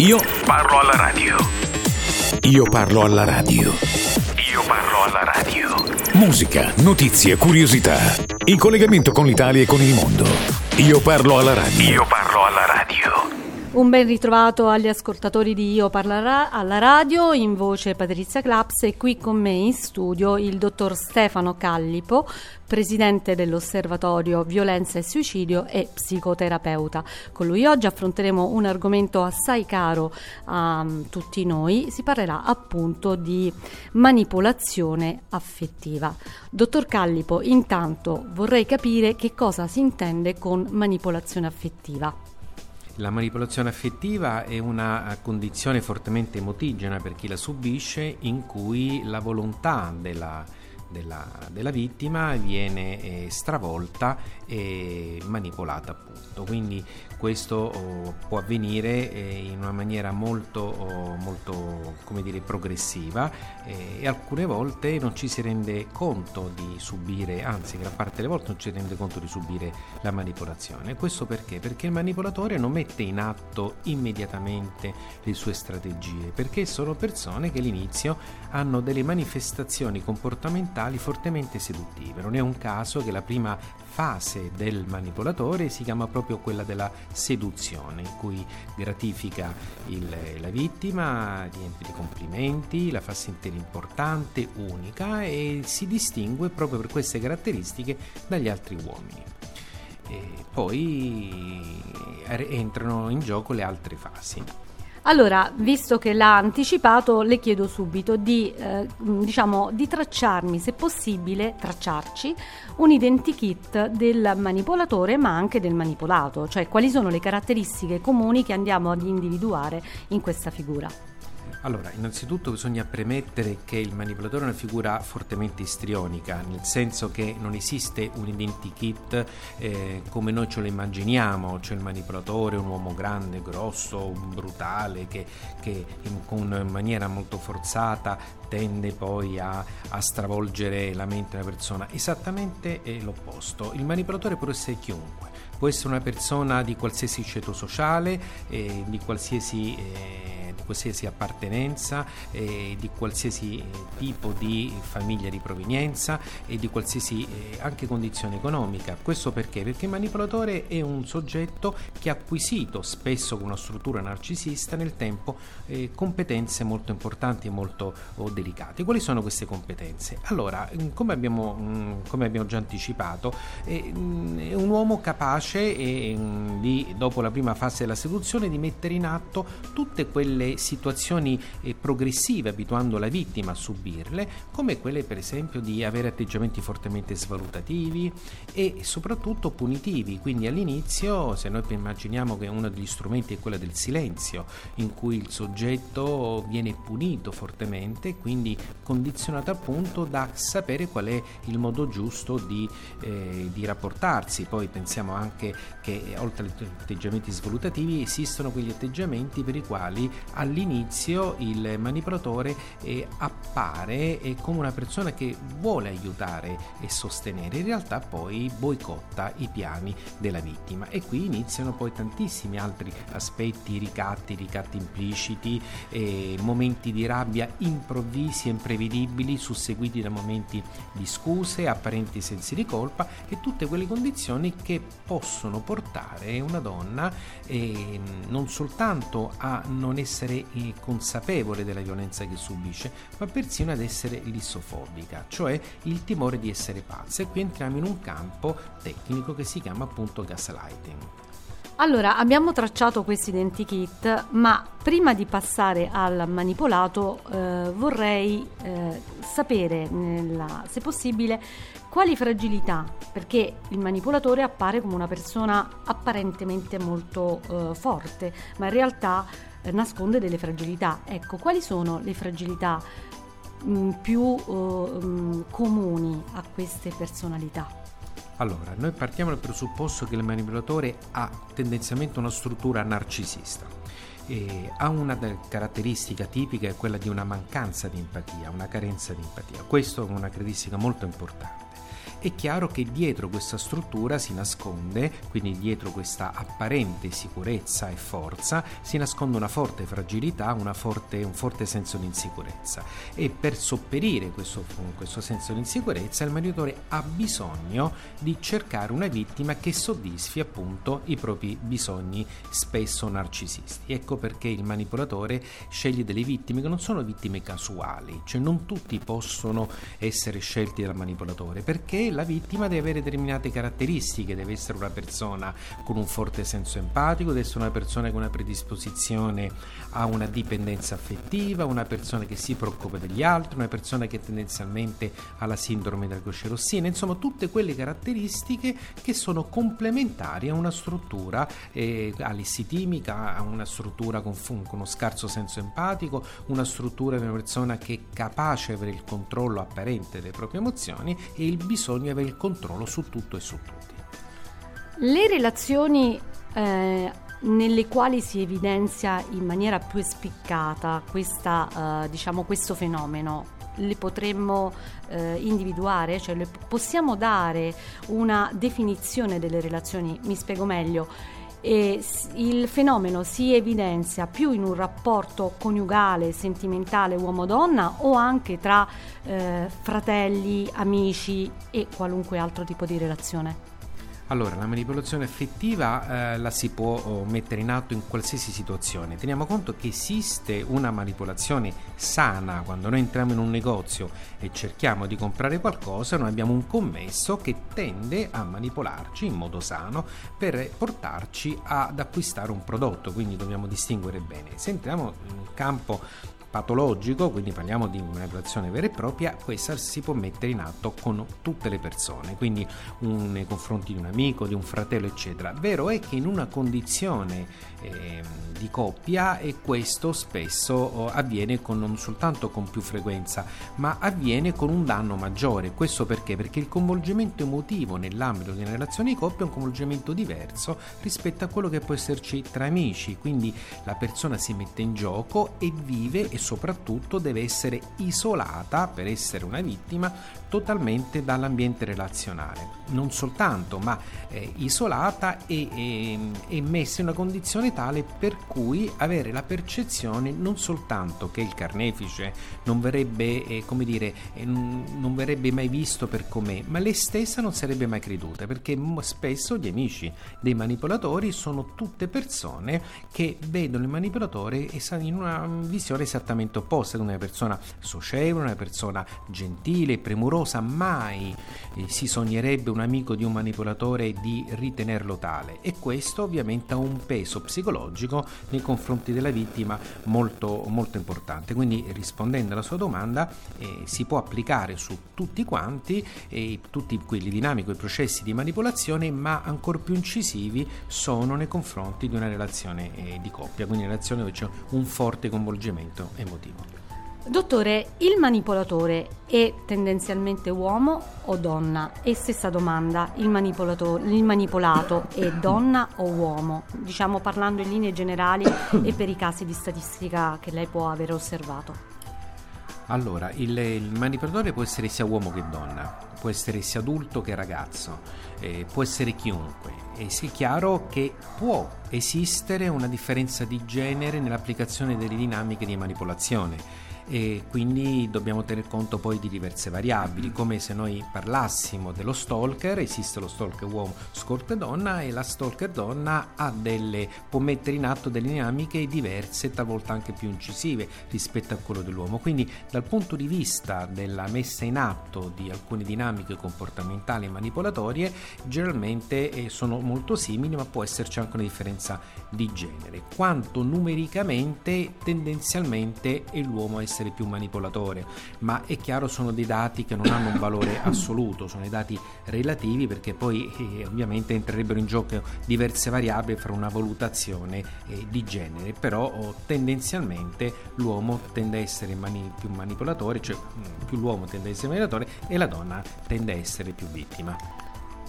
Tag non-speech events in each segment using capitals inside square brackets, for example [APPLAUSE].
Io parlo alla radio. Io parlo alla radio. Io parlo alla radio. Musica, notizie, curiosità. In collegamento con l'Italia e con il mondo. Io parlo alla radio. Io parlo alla radio. Un ben ritrovato agli ascoltatori di Io Parla alla radio, in voce Patrizia Claps e qui con me in studio il dottor Stefano Callipo, presidente dell'Osservatorio Violenza e Suicidio e psicoterapeuta. Con lui oggi affronteremo un argomento assai caro a um, tutti noi, si parlerà appunto di manipolazione affettiva. Dottor Callipo, intanto vorrei capire che cosa si intende con manipolazione affettiva. La manipolazione affettiva è una condizione fortemente emotigena per chi la subisce in cui la volontà della, della, della vittima viene eh, stravolta e manipolata appunto. Quindi questo oh, può avvenire eh, in una maniera molto, oh, molto dire, progressiva eh, e alcune volte non ci si rende conto di subire, anzi gran parte delle volte non ci si rende conto di subire la manipolazione. Questo perché? Perché il manipolatore non mette in atto immediatamente le sue strategie, perché sono persone che all'inizio hanno delle manifestazioni comportamentali fortemente seduttive. Non è un caso che la prima fase del manipolatore si chiama proprio quella della seduzione, in cui gratifica il, la vittima, riempie di complimenti, la fa sentire importante, unica e si distingue proprio per queste caratteristiche dagli altri uomini. E poi entrano in gioco le altre fasi. Allora, visto che l'ha anticipato, le chiedo subito di, eh, diciamo, di tracciarmi, se possibile, tracciarci un identikit del manipolatore ma anche del manipolato, cioè quali sono le caratteristiche comuni che andiamo ad individuare in questa figura. Allora, innanzitutto bisogna premettere che il manipolatore è una figura fortemente istrionica, nel senso che non esiste un identikit eh, come noi ce lo immaginiamo, cioè il manipolatore è un uomo grande, grosso, brutale, che, che in, in maniera molto forzata tende poi a, a, stravolgere la mente una persona. Esattamente è l'opposto. Il manipolatore può essere chiunque, può essere una persona di qualsiasi ceto sociale, eh, di qualsiasi... Eh, qualsiasi appartenenza, eh, di qualsiasi eh, tipo di famiglia di provenienza e di qualsiasi eh, anche condizione economica. Questo perché? Perché il manipolatore è un soggetto che ha acquisito spesso con una struttura narcisista nel tempo eh, competenze molto importanti e molto oh, delicate. Quali sono queste competenze? Allora, mm, come abbiamo, mh, mm, come abbiamo già anticipato, è, mh, mm, è, un uomo capace e, mh, di, dopo la prima fase della seduzione di mettere in atto tutte quelle situazioni eh, progressive, abituando la vittima a subirle, come quelle per esempio di avere atteggiamenti fortemente svalutativi e soprattutto punitivi. Quindi all'inizio, se noi immaginiamo che uno degli strumenti è quello del silenzio, in cui il soggetto viene punito fortemente, quindi condizionato appunto da sapere qual è il modo giusto di, eh, di rapportarsi. Poi pensiamo anche che oltre agli atteggiamenti svalutativi esistono quegli atteggiamenti per i quali all'inizio il manipolatore eh, appare eh, come una persona che vuole aiutare e sostenere, in realtà poi boicotta i piani della vittima. E qui iniziano poi tantissimi altri aspetti, ricatti, ricatti impliciti, eh, momenti di rabbia improvvisi e imprevedibili susseguiti da momenti di scuse, apparenti sensi di colpa e tutte quelle condizioni che possono portare una donna eh, non soltanto a non essere eh, consapevole della violenza che subisce, ma persino ad essere lissofobica, cioè il timore di essere pazza. E qui entriamo in un campo tecnico che si chiama appunto gaslighting. Allora, abbiamo tracciato questi identikit, ma prima di passare al manipolato eh, vorrei eh, sapere, nella, se possibile, quali fragilità, perché il manipolatore appare come una persona apparentemente molto eh, forte, ma in realtà eh, nasconde delle fragilità. Ecco, quali sono le fragilità mh, mm, più uh, mh, comuni a queste personalità? Allora, noi partiamo dal presupposto che il manipolatore ha tendenzialmente una struttura narcisista. E ha una caratteristica tipica, è quella di una mancanza di empatia, una carenza di empatia. Questo è una caratteristica molto importante è chiaro che dietro questa struttura si nasconde, quindi dietro questa apparente sicurezza e forza, si nasconde una forte fragilità, una forte, un forte senso di insicurezza. E per sopperire questo, questo senso di insicurezza il manipolatore ha bisogno di cercare una vittima che soddisfi appunto i propri bisogni spesso narcisisti. Ecco perché il manipolatore sceglie delle vittime che non sono vittime casuali, cioè non tutti possono essere scelti dal manipolatore, perché la vittima deve avere determinate caratteristiche, deve essere una persona con un forte senso empatico, deve essere una persona con una predisposizione a una dipendenza affettiva, una persona che si preoccupa degli altri, una persona che tendenzialmente ha la sindrome della croce rossina, insomma tutte quelle caratteristiche che sono complementari a una struttura eh, alissitimica, a una struttura con, con uno scarso senso empatico, una struttura di una persona che è capace di avere il controllo apparente delle proprie emozioni e il bisogno di avere il controllo su tutto e su tutti. Le relazioni eh, nelle quali si evidenzia in maniera più spiccata questa, eh, diciamo, questo fenomeno le potremmo eh, individuare, cioè possiamo dare una definizione delle relazioni, mi spiego meglio. E il fenomeno si evidenzia più in un rapporto coniugale, sentimentale uomo-donna o anche tra eh, fratelli, amici e qualunque altro tipo di relazione? Allora, la manipolazione affettiva eh, la si può oh, mettere in atto in qualsiasi situazione. Teniamo conto che esiste una manipolazione sana quando noi entriamo in un negozio e cerchiamo di comprare qualcosa, noi abbiamo un commesso che tende a manipolarci in modo sano per portarci ad acquistare un prodotto, quindi dobbiamo distinguere bene. Se entriamo un campo patologico, quindi parliamo di manipolazione vera e propria, questa si può mettere in atto con tutte le persone, quindi un, nei confronti di un amico, di un fratello, eccetera. Vero è che in una condizione eh, di coppia e questo spesso oh, avviene con, non soltanto con più frequenza, ma avviene con un danno maggiore. Questo perché? Perché il coinvolgimento emotivo nell'ambito di una relazione di coppia è un coinvolgimento diverso rispetto a quello che può esserci tra amici, quindi la persona si mette in gioco e vive e soprattutto deve essere isolata per essere una vittima totalmente dall'ambiente relazionale. Non soltanto, ma eh, isolata e, e, e messa in una condizione tale per cui avere la percezione non soltanto che il carnefice non verrebbe, eh, come dire, eh, non verrebbe mai visto per com'è, ma lei stessa non sarebbe mai creduta, perché spesso gli amici dei manipolatori sono tutte persone che vedono il manipolatore in una visione esattamente opposta, una persona socievole, una persona gentile, premurosa, mai eh, si sognerebbe un amico di un manipolatore di ritenerlo tale. E questo ovviamente ha un peso psicologico nei confronti della vittima molto, molto importante. Quindi rispondendo alla sua domanda eh, si può applicare su tutti quanti, eh, tutti quelli dinamici, i processi di manipolazione, ma ancora più incisivi sono nei confronti di una relazione eh, di coppia, quindi una relazione dove c'è un forte coinvolgimento emotivo. Dottore, il manipolatore è tendenzialmente uomo o donna? E stessa domanda, il, il manipolato è donna o uomo? Diciamo parlando in linee generali [COUGHS] e per i casi di statistica che lei può aver osservato. Allora, il, il manipolatore può essere sia uomo che donna, può essere sia adulto che ragazzo, eh, può essere chiunque. E sia chiaro che può esistere una differenza di genere nell'applicazione delle dinamiche di manipolazione e quindi dobbiamo tener conto poi di diverse variabili, come se noi parlassimo dello stalker, esiste lo stalker uomo, stalker donna e la stalker donna delle, può mettere in atto delle dinamiche diverse, talvolta anche più incisive rispetto a quello dell'uomo. Quindi dal punto di vista della messa in atto di alcune dinamiche comportamentali e manipolatorie, generalmente eh, sono molto simili, ma può esserci anche una differenza di genere. Quanto numericamente, tendenzialmente è l'uomo a essere essere più manipolatore, ma è chiaro sono dei dati che non hanno un valore [COUGHS] assoluto, sono dei dati relativi perché poi eh, ovviamente entrerebbero in gioco diverse variabili fra una valutazione eh, di genere, però oh, tendenzialmente l'uomo tende a essere mani- più manipolatore, cioè mm, più l'uomo tende a essere manipolatore e la donna tende a essere più vittima.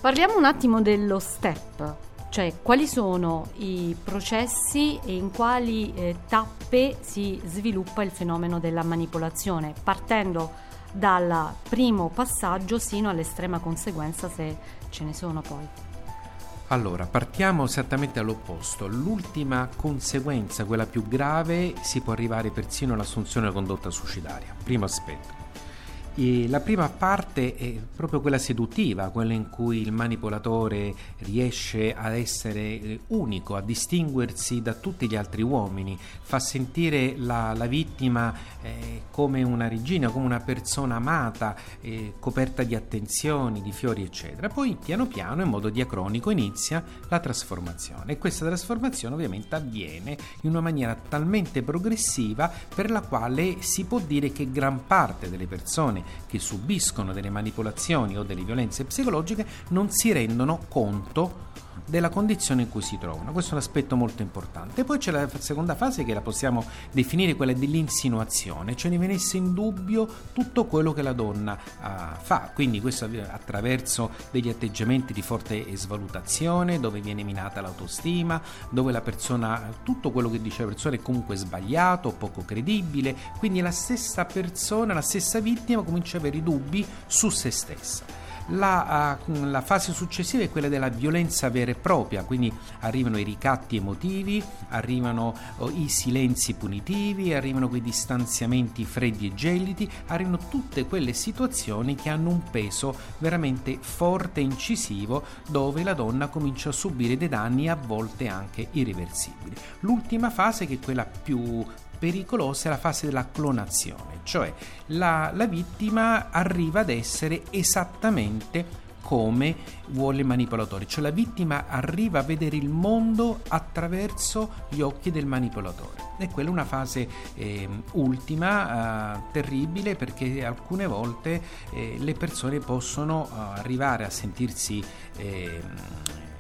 Parliamo un attimo dello step cioè quali sono i processi e in quali eh, tappe si sviluppa il fenomeno della manipolazione, partendo dal primo passaggio sino all'estrema conseguenza se ce ne sono poi. Allora, partiamo esattamente all'opposto. L'ultima conseguenza, quella più grave, si può arrivare persino all'assunzione condotta suicidaria. Primo aspetto. E la prima parte è proprio quella seduttiva, quella in cui il manipolatore riesce ad essere eh, unico, a distinguersi da tutti gli altri uomini, fa sentire la, la vittima eh, come una regina, come una persona amata, eh, coperta di attenzioni, di fiori, eccetera. Poi piano piano, in modo diacronico, inizia la trasformazione e questa trasformazione ovviamente avviene in una maniera talmente progressiva per la quale si può dire che gran parte delle persone che subiscono delle manipolazioni o delle violenze psicologiche non si rendono conto della condizione in cui si trovano. Questo è un aspetto molto importante. Poi c'è la seconda fase che la possiamo definire quella dell'insinuazione, cioè di venisse in dubbio tutto quello che la donna uh, fa. Quindi questo attraverso degli atteggiamenti di forte svalutazione, dove viene minata l'autostima, dove la persona, tutto quello che dice la persona è comunque sbagliato, poco credibile. Quindi la stessa persona, la stessa vittima comincia ad avere dubbi su se stessa. La, uh, la, fase successiva è quella della violenza vera e propria, quindi arrivano i ricatti emotivi, arrivano oh, i silenzi punitivi, arrivano quei distanziamenti freddi e gelidi, arrivano tutte quelle situazioni che hanno un peso veramente forte e incisivo dove la donna comincia a subire dei danni a volte anche irreversibili. L'ultima fase che è quella più pericolosa è la fase della clonazione, cioè la, la vittima arriva ad essere esattamente come vuole il manipolatore, cioè la vittima arriva a vedere il mondo attraverso gli occhi del manipolatore. E quella è una fase eh, ultima, eh, terribile, perché alcune volte eh, le persone possono eh, arrivare a sentirsi ehm,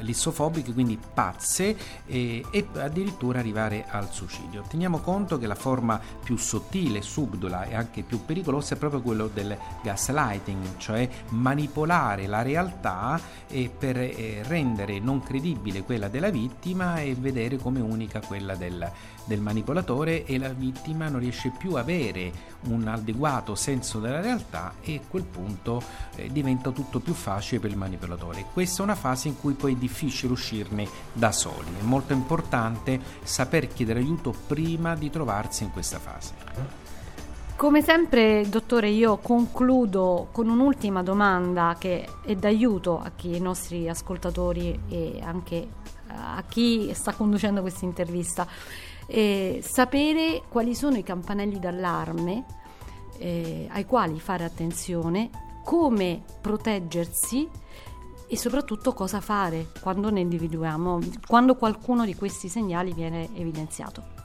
lissofobiche, quindi pazze e, e, addirittura arrivare al suicidio. Teniamo conto che la forma più sottile, subdola e anche più pericolosa è proprio quello del gaslighting, cioè manipolare la realtà per eh, rendere non credibile quella della vittima e vedere come unica quella del, del manipolatore e la vittima non riesce più a avere un adeguato senso della realtà e a quel punto eh, diventa tutto più facile per il manipolatore. Questa è una fase in cui poi difficile uscirne da soli. È molto importante saper chiedere aiuto prima di trovarsi in questa fase. Come sempre, dottore, io concludo con un'ultima domanda che è d'aiuto a chi, ai nostri ascoltatori e anche a chi sta conducendo questa intervista. Eh, sapere quali sono i campanelli d'allarme eh, ai quali fare attenzione, come proteggersi e soprattutto cosa fare quando ne individuiamo, quando qualcuno di questi segnali viene evidenziato.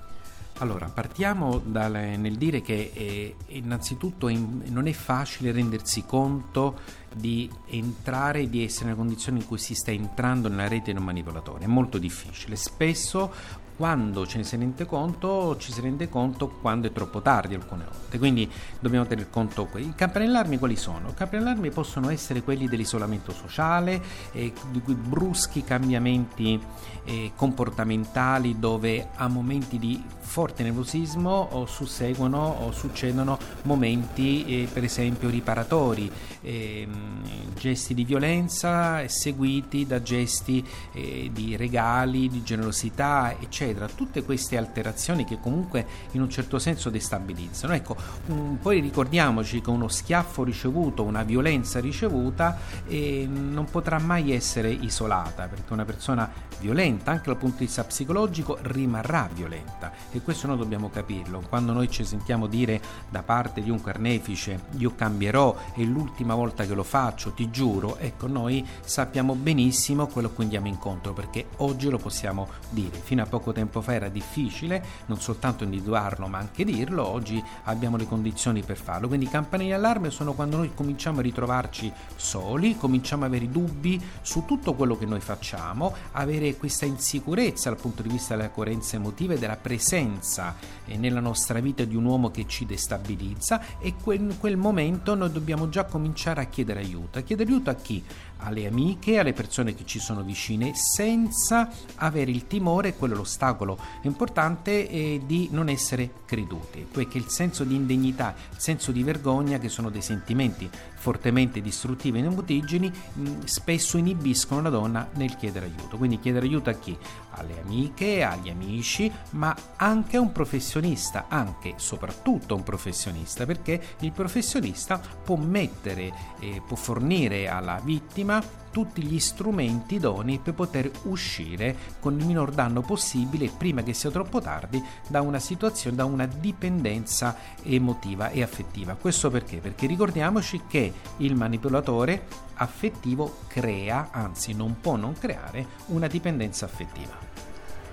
Allora, partiamo dal, nel dire che eh, innanzitutto in, non è facile rendersi conto di entrare e di essere nella condizione in cui si sta entrando nella rete di un manipolatore, è molto difficile. Spesso quando ce ne si rende conto, ci si rende conto quando è troppo tardi alcune volte. Quindi dobbiamo tener conto qui. I campanelli allarmi quali sono? I campanelli allarmi possono essere quelli dell'isolamento sociale, eh, bruschi cambiamenti eh, comportamentali dove a momenti di forte nervosismo o susseguono o succedono momenti eh, per esempio riparatori, ehm, gesti di violenza seguiti da gesti eh, di regali, di generosità, eccetera eccetera, tutte queste alterazioni che comunque in un certo senso destabilizzano. Ecco, um, poi ricordiamoci che uno schiaffo ricevuto, una violenza ricevuta eh, non potrà mai essere isolata, perché una persona violenta, anche dal punto di vista psicologico, rimarrà violenta e questo noi dobbiamo capirlo. Quando noi ci sentiamo dire da parte di un carnefice io cambierò, è l'ultima volta che lo faccio, ti giuro, ecco, noi sappiamo benissimo quello a cui andiamo incontro, perché oggi lo possiamo dire. Fino a poco tempo fa era difficile non soltanto individuarlo ma anche dirlo, oggi abbiamo le condizioni per farlo. Quindi i campanelli d'allarme sono quando noi cominciamo a ritrovarci soli, cominciamo ad avere dubbi su tutto quello che noi facciamo, avere questa insicurezza dal punto di vista della coerenza emotiva e della presenza eh, nella nostra vita di un uomo che ci destabilizza e in quel momento noi dobbiamo già cominciare a chiedere aiuto. A chiedere aiuto a chi? Alle amiche, alle persone che ci sono vicine, senza avere il timore, quello è l'ostacolo importante, eh, di non essere creduti, perché il senso di indegnità, il senso di vergogna, che sono dei sentimenti fortemente distruttivi e nemutigeni, mh, spesso inibiscono la donna nel chiedere aiuto. Quindi chiedere aiuto a chi? Alle amiche, agli amici, ma anche a un professionista, anche soprattutto a un professionista, perché il professionista può mettere, eh, può fornire alla vittima tutti gli strumenti idonei per poter uscire con il minor danno possibile prima che sia troppo tardi da una situazione, da una dipendenza emotiva e affettiva. Questo perché? Perché ricordiamoci che il manipolatore affettivo crea, anzi non può non creare, una dipendenza affettiva.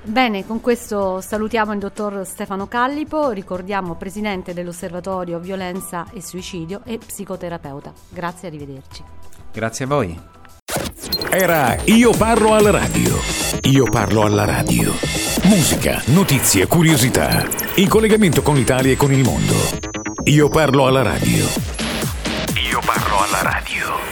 Bene, con questo salutiamo il dottor Stefano Callipo, ricordiamo presidente dell'Osservatorio Violenza e Suicidio e psicoterapeuta. Grazie, arrivederci. Grazie a voi. Era Io parlo alla radio. Io parlo alla radio. Musica, notizie, curiosità. In collegamento con l'Italia e con il mondo. Io parlo alla radio. Io parlo alla radio.